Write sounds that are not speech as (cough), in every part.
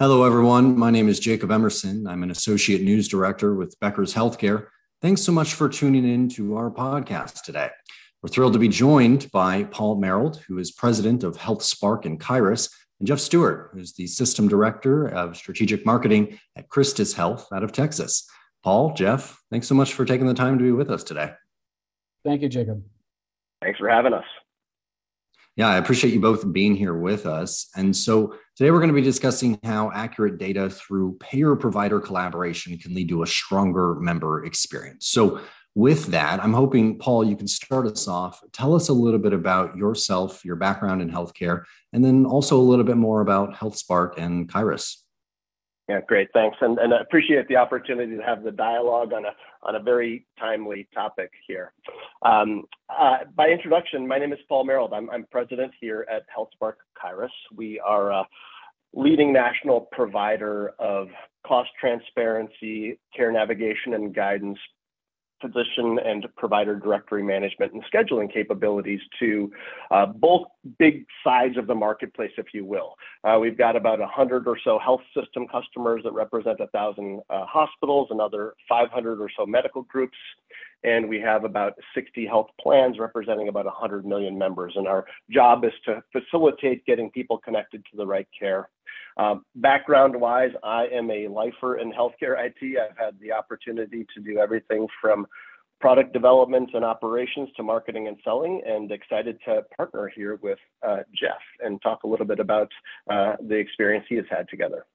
Hello, everyone. My name is Jacob Emerson. I'm an associate news director with Becker's Healthcare. Thanks so much for tuning in to our podcast today. We're thrilled to be joined by Paul Merrild, who is president of HealthSparq and Kyruus, and Jeff Stewart, who's the system director of strategic marketing at Christus Health out of Texas. Paul, Jeff, thanks so much for taking the time to be with us today. Thank you, Jacob. Thanks for having us. Yeah, I appreciate you both being here with us. And so today we're going to be discussing how accurate data through payer provider collaboration can lead to a stronger member experience. So, with that, I'm hoping, Paul, you can start us off. Tell us a little bit about yourself, your background in healthcare, and then also a little bit more about HealthSparq and Kyruus. Yeah, great. Thanks. And, and I appreciate the opportunity to have the dialogue on a, on a very timely topic here. Um, uh, by introduction, my name is Paul Merrild. I'm, I'm president here at HealthSparq Kyruus. We are a leading national provider of cost transparency, care navigation, and guidance physician and provider directory management and scheduling capabilities to uh, both big sides of the marketplace, if you will. Uh, we've got about 100 or so health system customers that represent 1,000 uh, hospitals, another 500 or so medical groups, and we have about 60 health plans representing about 100 million members. And our job is to facilitate getting people connected to the right care um, background wise, I am a lifer in healthcare IT. I've had the opportunity to do everything from product development and operations to marketing and selling, and excited to partner here with uh, Jeff and talk a little bit about uh, the experience he has had together.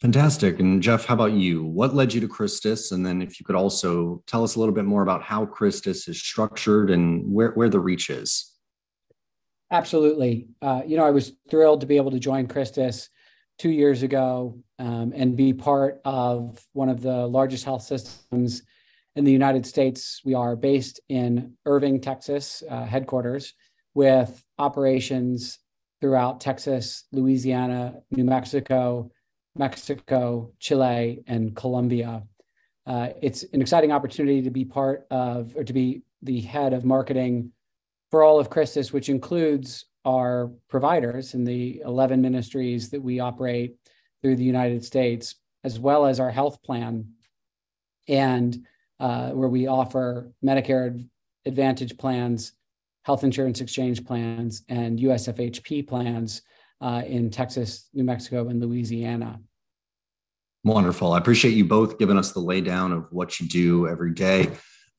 Fantastic. And Jeff, how about you? What led you to Christus? And then if you could also tell us a little bit more about how Christus is structured and where, where the reach is. Absolutely. Uh, you know, I was thrilled to be able to join Christus two years ago um, and be part of one of the largest health systems in the United States. We are based in Irving, Texas, uh, headquarters, with operations throughout Texas, Louisiana, New Mexico, Mexico, Chile, and Colombia. Uh, it's an exciting opportunity to be part of, or to be the head of marketing for all of Christus, which includes our providers and the 11 ministries that we operate through the United States, as well as our health plan, and uh, where we offer Medicare Advantage plans, health insurance exchange plans, and USFHP plans uh, in Texas, New Mexico, and Louisiana. Wonderful. I appreciate you both giving us the laydown of what you do every day.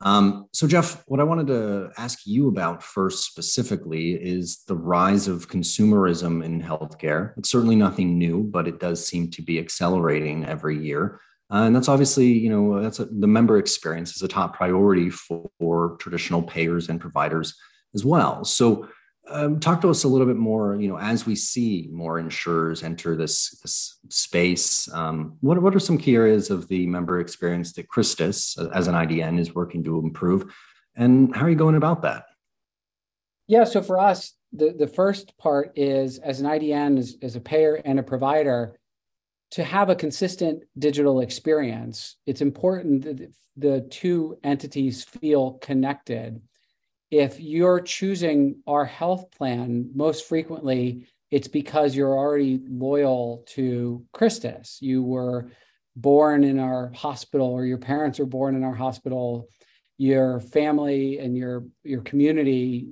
Um, so, Jeff, what I wanted to ask you about first specifically is the rise of consumerism in healthcare. It's certainly nothing new, but it does seem to be accelerating every year. Uh, and that's obviously, you know, that's a, the member experience is a top priority for, for traditional payers and providers as well. So, um, talk to us a little bit more. You know, as we see more insurers enter this this space, um, what what are some key areas of the member experience that Christus, as an IDN, is working to improve, and how are you going about that? Yeah, so for us, the the first part is as an IDN, as, as a payer and a provider, to have a consistent digital experience. It's important that the two entities feel connected if you're choosing our health plan, most frequently it's because you're already loyal to Christus. You were born in our hospital, or your parents were born in our hospital. Your family and your your community,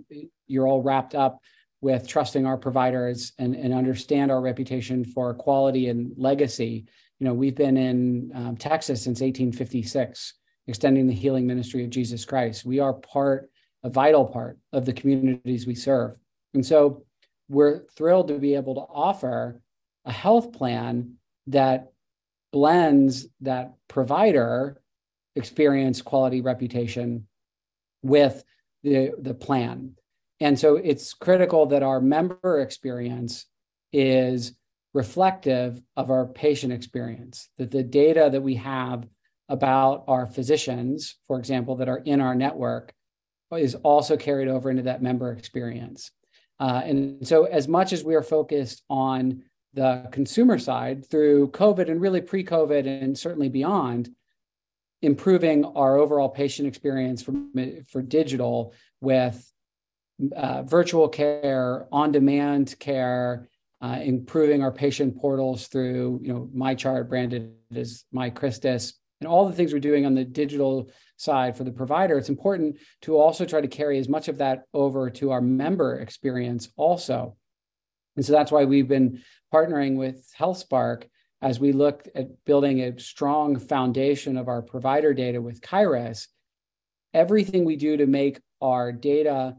you're all wrapped up with trusting our providers and, and understand our reputation for quality and legacy. You know, we've been in um, Texas since 1856, extending the healing ministry of Jesus Christ. We are part a vital part of the communities we serve. And so we're thrilled to be able to offer a health plan that blends that provider experience, quality, reputation with the, the plan. And so it's critical that our member experience is reflective of our patient experience, that the data that we have about our physicians, for example, that are in our network is also carried over into that member experience. Uh, and so, as much as we are focused on the consumer side through COVID and really pre COVID and certainly beyond, improving our overall patient experience for, for digital with uh, virtual care, on demand care, uh, improving our patient portals through, you know, MyChart branded as MyChristus, and all the things we're doing on the digital side for the provider, it's important to also try to carry as much of that over to our member experience also. And so that's why we've been partnering with HealthSparq as we look at building a strong foundation of our provider data with Kyruus. Everything we do to make our data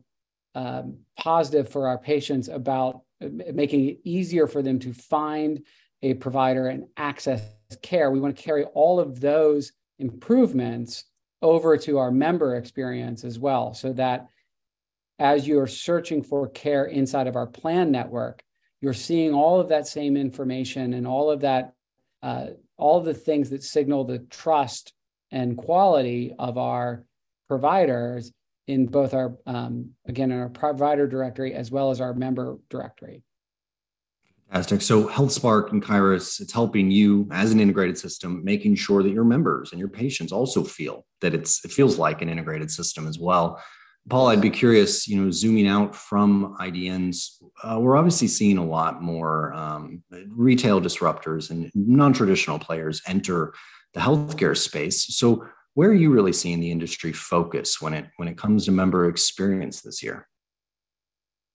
um, positive for our patients about uh, making it easier for them to find a provider and access care. We want to carry all of those improvements over to our member experience as well, so that as you're searching for care inside of our plan network, you're seeing all of that same information and all of that, uh, all the things that signal the trust and quality of our providers in both our, um, again, in our provider directory as well as our member directory. Fantastic. So HealthSparq and Kyruus, it's helping you as an integrated system, making sure that your members and your patients also feel that it's it feels like an integrated system as well. Paul, I'd be curious, you know, zooming out from IDNs, uh, we're obviously seeing a lot more um, retail disruptors and non-traditional players enter the healthcare space. So, where are you really seeing the industry focus when it when it comes to member experience this year?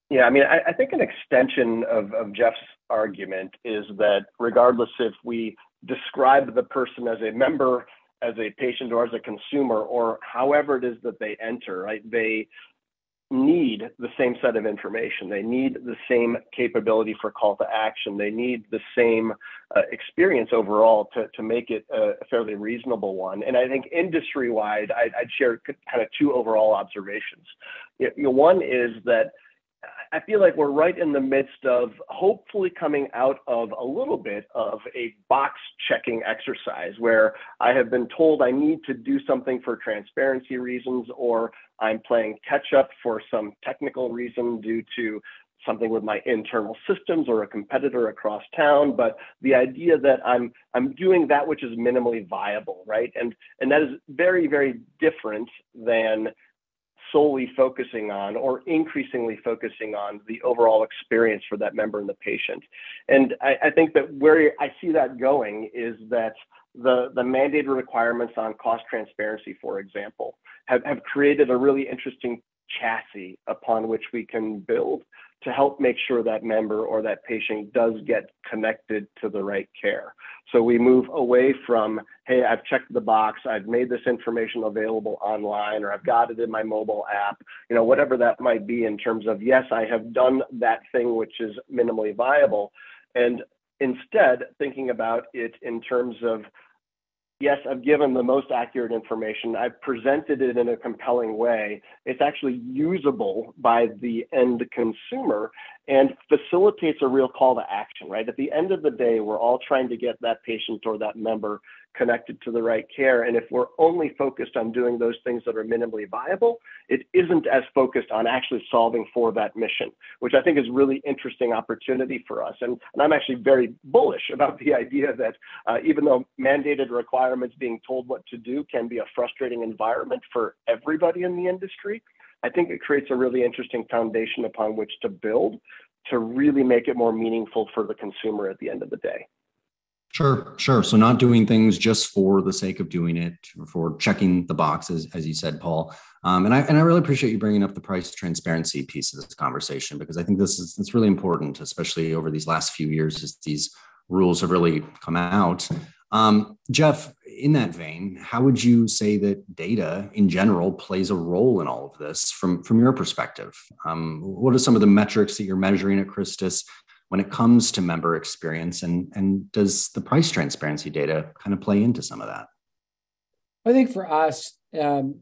Yeah, I mean, I, I think an extension of, of Jeff's argument is that regardless if we describe the person as a member, as a patient, or as a consumer, or however it is that they enter, right? They need the same set of information. They need the same capability for call to action. They need the same uh, experience overall to, to make it a fairly reasonable one. And I think industry wide, I'd, share kind of two overall observations. You know, one is that I feel like we're right in the midst of hopefully coming out of a little bit of a box checking exercise where I have been told I need to do something for transparency reasons or I'm playing catch up for some technical reason due to something with my internal systems or a competitor across town. But the idea that i'm i'm doing that which is minimally viable right? And and that is very very different than solely focusing on or increasingly focusing on the overall experience for that member and the patient. And I, I think that where I see that going is that the, the mandated requirements on cost transparency, for example, have, have created a really interesting chassis upon which we can build to help make sure that member or that patient does get connected to the right care. So we move away from, hey, I've checked the box, I've made this information available online, or I've got it in my mobile app, you know, whatever that might be in terms of, yes, I have done that thing which is minimally viable. And instead, thinking about it in terms of yes, I've given the most accurate information. I've presented it in a compelling way. It's actually usable by the end consumer and facilitates a real call to action, right? At the end of the day, we're all trying to get that patient or that member connected to the right care. And if we're only focused on doing those things that are minimally viable, it isn't as focused on actually solving for that mission, which I think is really interesting opportunity for us. And, and I'm actually very bullish about the (laughs) idea that uh, even though mandated requirements being told what to do can be a frustrating environment for everybody in the industry, I think it creates a really interesting foundation upon which to build to really make it more meaningful for the consumer at the end of the day. Sure, sure. So not doing things just for the sake of doing it, for checking the boxes, as you said, Paul. Um, and I and I really appreciate you bringing up the price transparency piece of this conversation because I think this is it's really important, especially over these last few years as these rules have really come out. Um, Jeff, in that vein, how would you say that data in general plays a role in all of this from from your perspective? Um, what are some of the metrics that you're measuring at Christus? when it comes to member experience and and does the price transparency data kind of play into some of that i think for us um,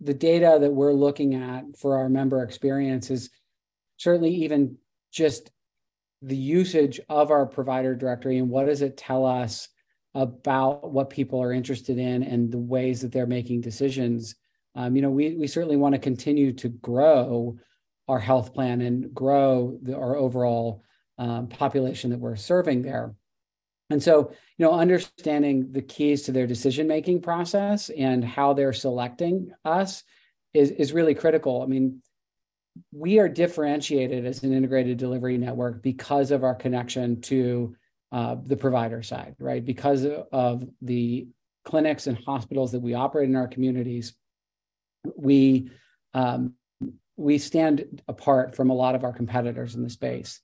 the data that we're looking at for our member experience is certainly even just the usage of our provider directory and what does it tell us about what people are interested in and the ways that they're making decisions um, you know we, we certainly want to continue to grow our health plan and grow the, our overall um, population that we're serving there. And so, you know, understanding the keys to their decision making process and how they're selecting us is, is really critical. I mean, we are differentiated as an integrated delivery network because of our connection to uh, the provider side, right? Because of the clinics and hospitals that we operate in our communities, we um, we stand apart from a lot of our competitors in the space.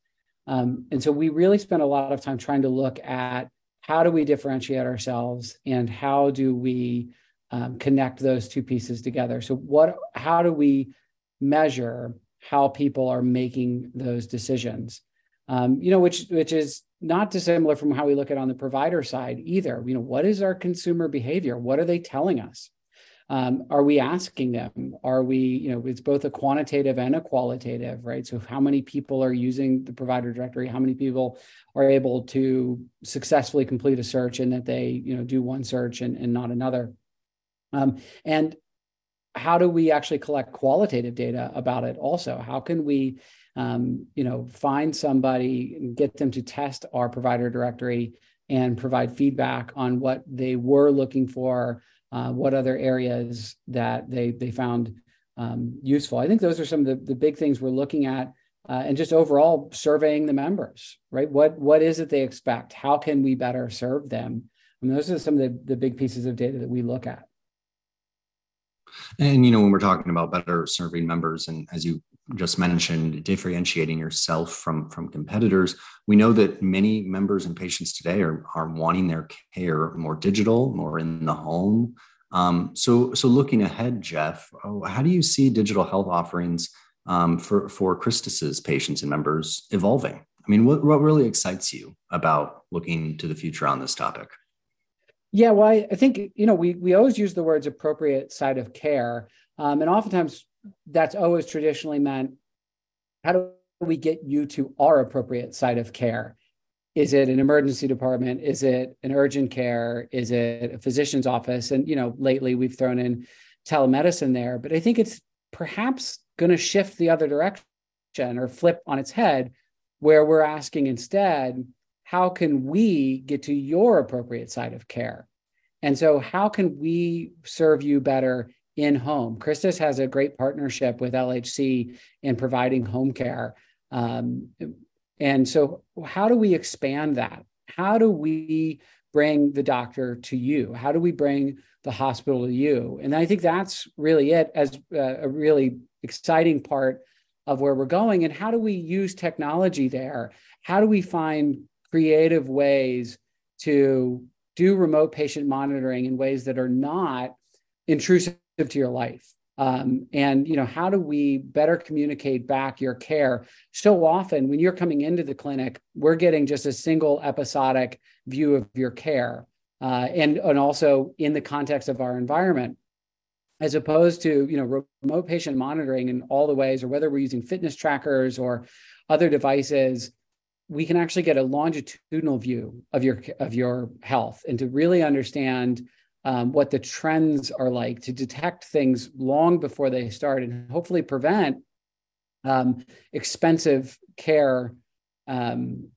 Um, and so we really spend a lot of time trying to look at how do we differentiate ourselves and how do we um, connect those two pieces together. So what how do we measure how people are making those decisions? Um, you know, which which is not dissimilar from how we look at on the provider side either. You know, what is our consumer behavior? What are they telling us? Um, are we asking them? Are we, you know, it's both a quantitative and a qualitative, right? So, how many people are using the provider directory? How many people are able to successfully complete a search and that they, you know, do one search and, and not another? Um, and how do we actually collect qualitative data about it also? How can we, um, you know, find somebody get them to test our provider directory and provide feedback on what they were looking for uh, what other areas that they they found um, useful. I think those are some of the, the big things we're looking at, uh, and just overall surveying the members. Right, what what is it they expect? How can we better serve them? Mean, those are some of the, the big pieces of data that we look at. And you know, when we're talking about better serving members, and as you just mentioned differentiating yourself from from competitors. We know that many members and patients today are, are wanting their care more digital more in the home. Um, so so looking ahead jeff oh, how do you see digital health offerings um, for for christus's patients and members evolving? I mean what, what really excites you about looking to the future on this topic? Yeah well i, I think you know we we always use the words appropriate side of care um, and oftentimes that's always traditionally meant how do we get you to our appropriate site of care? Is it an emergency department? Is it an urgent care? Is it a physician's office? And you know, lately we've thrown in telemedicine there, but I think it's perhaps going to shift the other direction or flip on its head, where we're asking instead, how can we get to your appropriate site of care? And so, how can we serve you better in home. Christus has a great partnership with LHC in providing home care. Um, and so, how do we expand that? How do we bring the doctor to you? How do we bring the hospital to you? And I think that's really it as a really exciting part of where we're going. And how do we use technology there? How do we find creative ways to do remote patient monitoring in ways that are not intrusive to your life. Um, and you know how do we better communicate back your care? So often when you're coming into the clinic we're getting just a single episodic view of your care uh, and and also in the context of our environment as opposed to you know remote patient monitoring in all the ways or whether we're using fitness trackers or other devices we can actually get a longitudinal view of your of your health and to really understand um, what the trends are like to detect things long before they start and hopefully prevent um, expensive care um,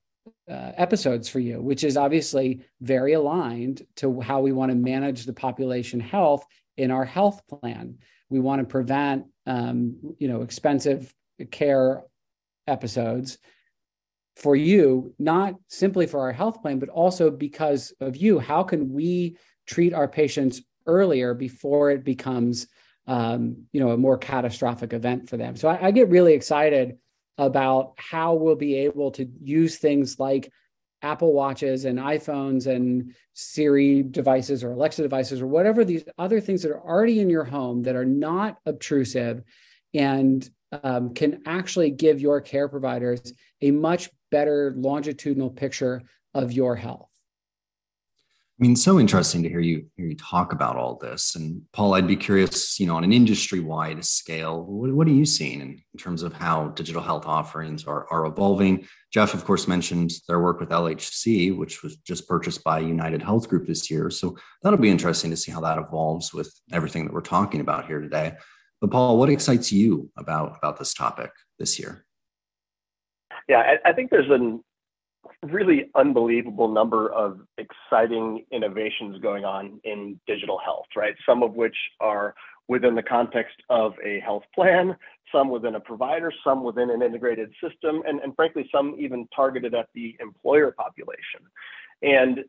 uh, episodes for you, which is obviously very aligned to how we want to manage the population health in our health plan. We want to prevent, um, you know, expensive care episodes for you, not simply for our health plan, but also because of you. How can we treat our patients earlier before it becomes um, you know a more catastrophic event for them. So I, I, get really excited about how we'll be able to use things like apple watches and iphones and siri devices or alexa devices or whatever these other things that are already in your home that are not obtrusive and um, can actually give your care providers a much better longitudinal picture of your health I mean, so interesting to hear you hear you talk about all this. And Paul, I'd be curious, you know, on an industry-wide scale, what, what are you seeing in, in, terms of how digital health offerings are, are evolving? Jeff, of course, mentioned their work with LHC, which was just purchased by United Health Group this year. So that'll be interesting to see how that evolves with everything that we're talking about here today. But Paul, what excites you about about this topic this year? Yeah, I, I think there's an really unbelievable number of exciting innovations going on in digital health, right? Some of which are within the context of a health plan, some within a provider, some within an integrated system, and, and frankly, some even targeted at the employer population. And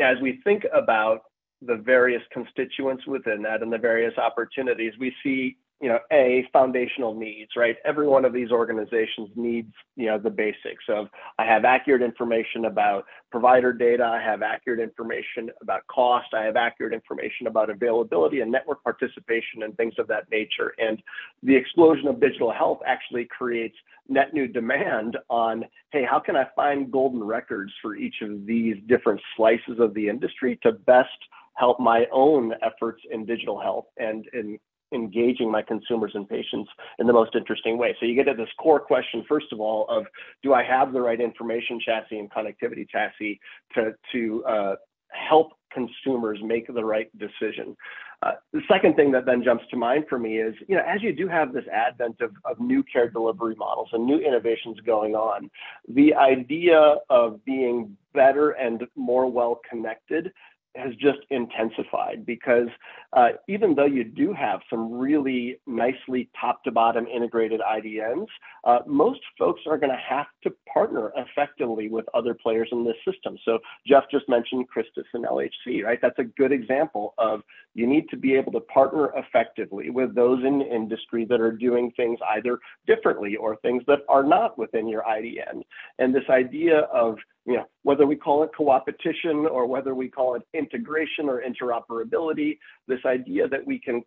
as we think about the various constituents within that and the various opportunities, we see you know, a foundational needs, right? Every one of these organizations needs, you know, the basics of I have accurate information about provider data, I have accurate information about cost, I have accurate information about availability and network participation and things of that nature. And the explosion of digital health actually creates net new demand on, hey, how can I find golden records for each of these different slices of the industry to best help my own efforts in digital health and in engaging my consumers and patients in the most interesting way. So you get at this core question, first of all, of do I have the right information chassis and connectivity chassis to, to uh, help consumers make the right decision? Uh, the second thing that then jumps to mind for me is, you know, as you do have this advent of, of new care delivery models and new innovations going on, the idea of being better and more well connected has just intensified because uh, even though you do have some really nicely top to bottom integrated IDNs, uh, most folks are going to have to partner effectively with other players in this system. So Jeff just mentioned Christus and LHC, right? That's a good example of you need to be able to partner effectively with those in industry that are doing things either differently or things that are not within your IDN. And this idea of you know, whether we call it co-opetition or whether we call it integration or interoperability, this idea that we can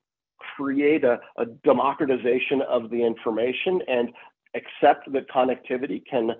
create a, a democratization of the information and accept that connectivity can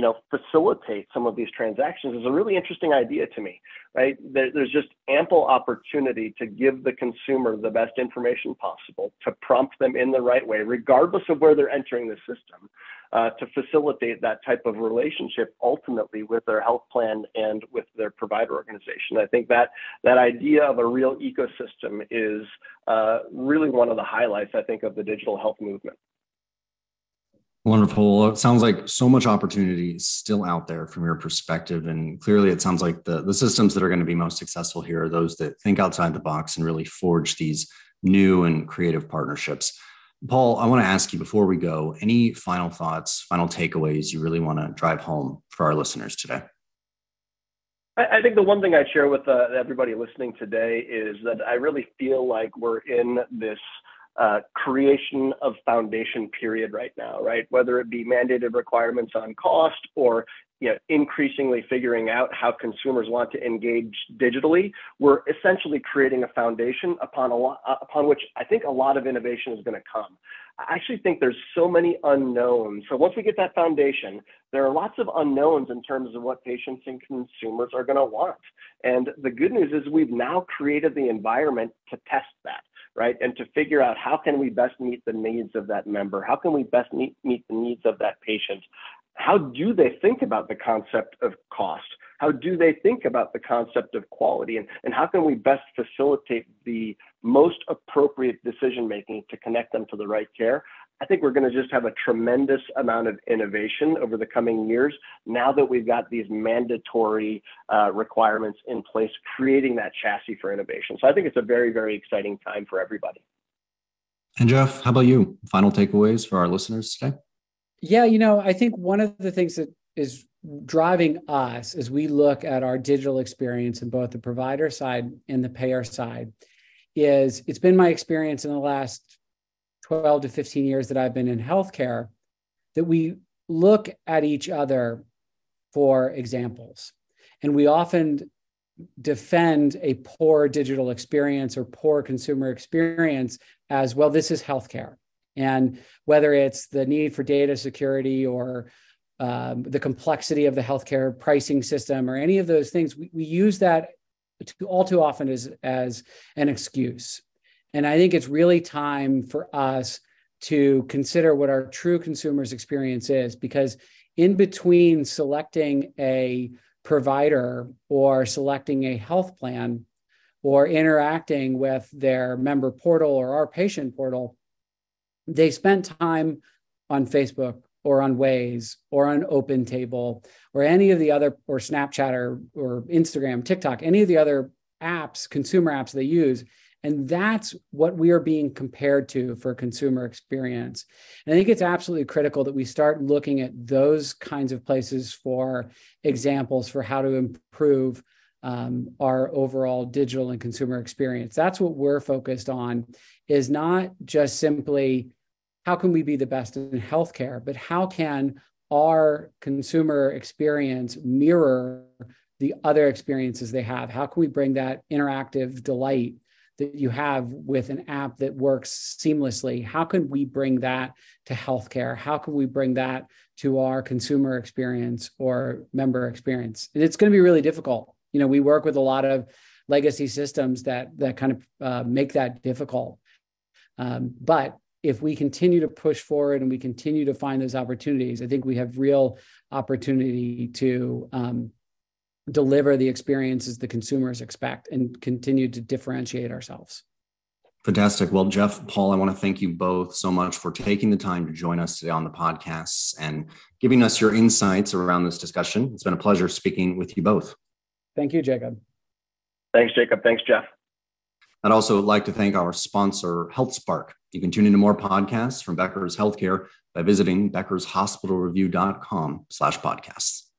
you know, facilitate some of these transactions is a really interesting idea to me, right? There, there's just ample opportunity to give the consumer the best information possible, to prompt them in the right way, regardless of where they're entering the system, uh, to facilitate that type of relationship ultimately with their health plan and with their provider organization. I think that that idea of a real ecosystem is uh, really one of the highlights, I think, of the digital health movement. Wonderful. It sounds like so much opportunity is still out there from your perspective. And clearly, it sounds like the, the systems that are going to be most successful here are those that think outside the box and really forge these new and creative partnerships. Paul, I want to ask you before we go any final thoughts, final takeaways you really want to drive home for our listeners today? I think the one thing I'd share with uh, everybody listening today is that I really feel like we're in this uh, creation of foundation period right now, right? Whether it be mandated requirements on cost or you know, increasingly figuring out how consumers want to engage digitally, we're essentially creating a foundation upon a lot, upon which I think a lot of innovation is going to come. I actually think there's so many unknowns. So once we get that foundation, there are lots of unknowns in terms of what patients and consumers are going to want. And the good news is we've now created the environment to test that right? And to figure out how can we best meet the needs of that member? How can we best meet, meet the needs of that patient? How do they think about the concept of cost? How do they think about the concept of quality? And, and how can we best facilitate the most appropriate decision making to connect them to the right care? I think we're going to just have a tremendous amount of innovation over the coming years now that we've got these mandatory uh, requirements in place, creating that chassis for innovation. So I think it's a very, very exciting time for everybody. And Jeff, how about you? Final takeaways for our listeners today? Yeah, you know, I think one of the things that is driving us as we look at our digital experience in both the provider side and the payer side is it's been my experience in the last 12 to 15 years that I've been in healthcare that we look at each other for examples. And we often defend a poor digital experience or poor consumer experience as well, this is healthcare. And whether it's the need for data security or um, the complexity of the healthcare pricing system or any of those things, we, we use that all too often as, as an excuse. And I think it's really time for us to consider what our true consumers experience is because in between selecting a provider or selecting a health plan or interacting with their member portal or our patient portal they spent time on facebook or on waze or on open table or any of the other or snapchat or, or instagram tiktok any of the other apps consumer apps they use And that's what we are being compared to for consumer experience. And I think it's absolutely critical that we start looking at those kinds of places for examples for how to improve um, our overall digital and consumer experience. That's what we're focused on is not just simply how can we be the best in healthcare, but how can our consumer experience mirror the other experiences they have? How can we bring that interactive delight that you have with an app that works seamlessly? How can we bring that to healthcare? How can we bring that to our consumer experience or member experience? And it's going to be really difficult. You know, we work with a lot of legacy systems that that kind of uh, make that difficult. Um, but if we continue to push forward and we continue to find those opportunities, I think we have real opportunity to um, deliver the experiences the consumers expect and continue to differentiate ourselves. Fantastic. Well, Jeff, Paul, I want to thank you both so much for taking the time to join us today on the podcast and giving us your insights around this discussion. It's been a pleasure speaking with you both. Thank you, Jacob. Thanks, Jacob. Thanks, Jeff. I'd also like to thank our sponsor, HealthSparq. You can tune into more podcasts from Becker's Healthcare by visiting beckershospitalreview.com slash podcasts.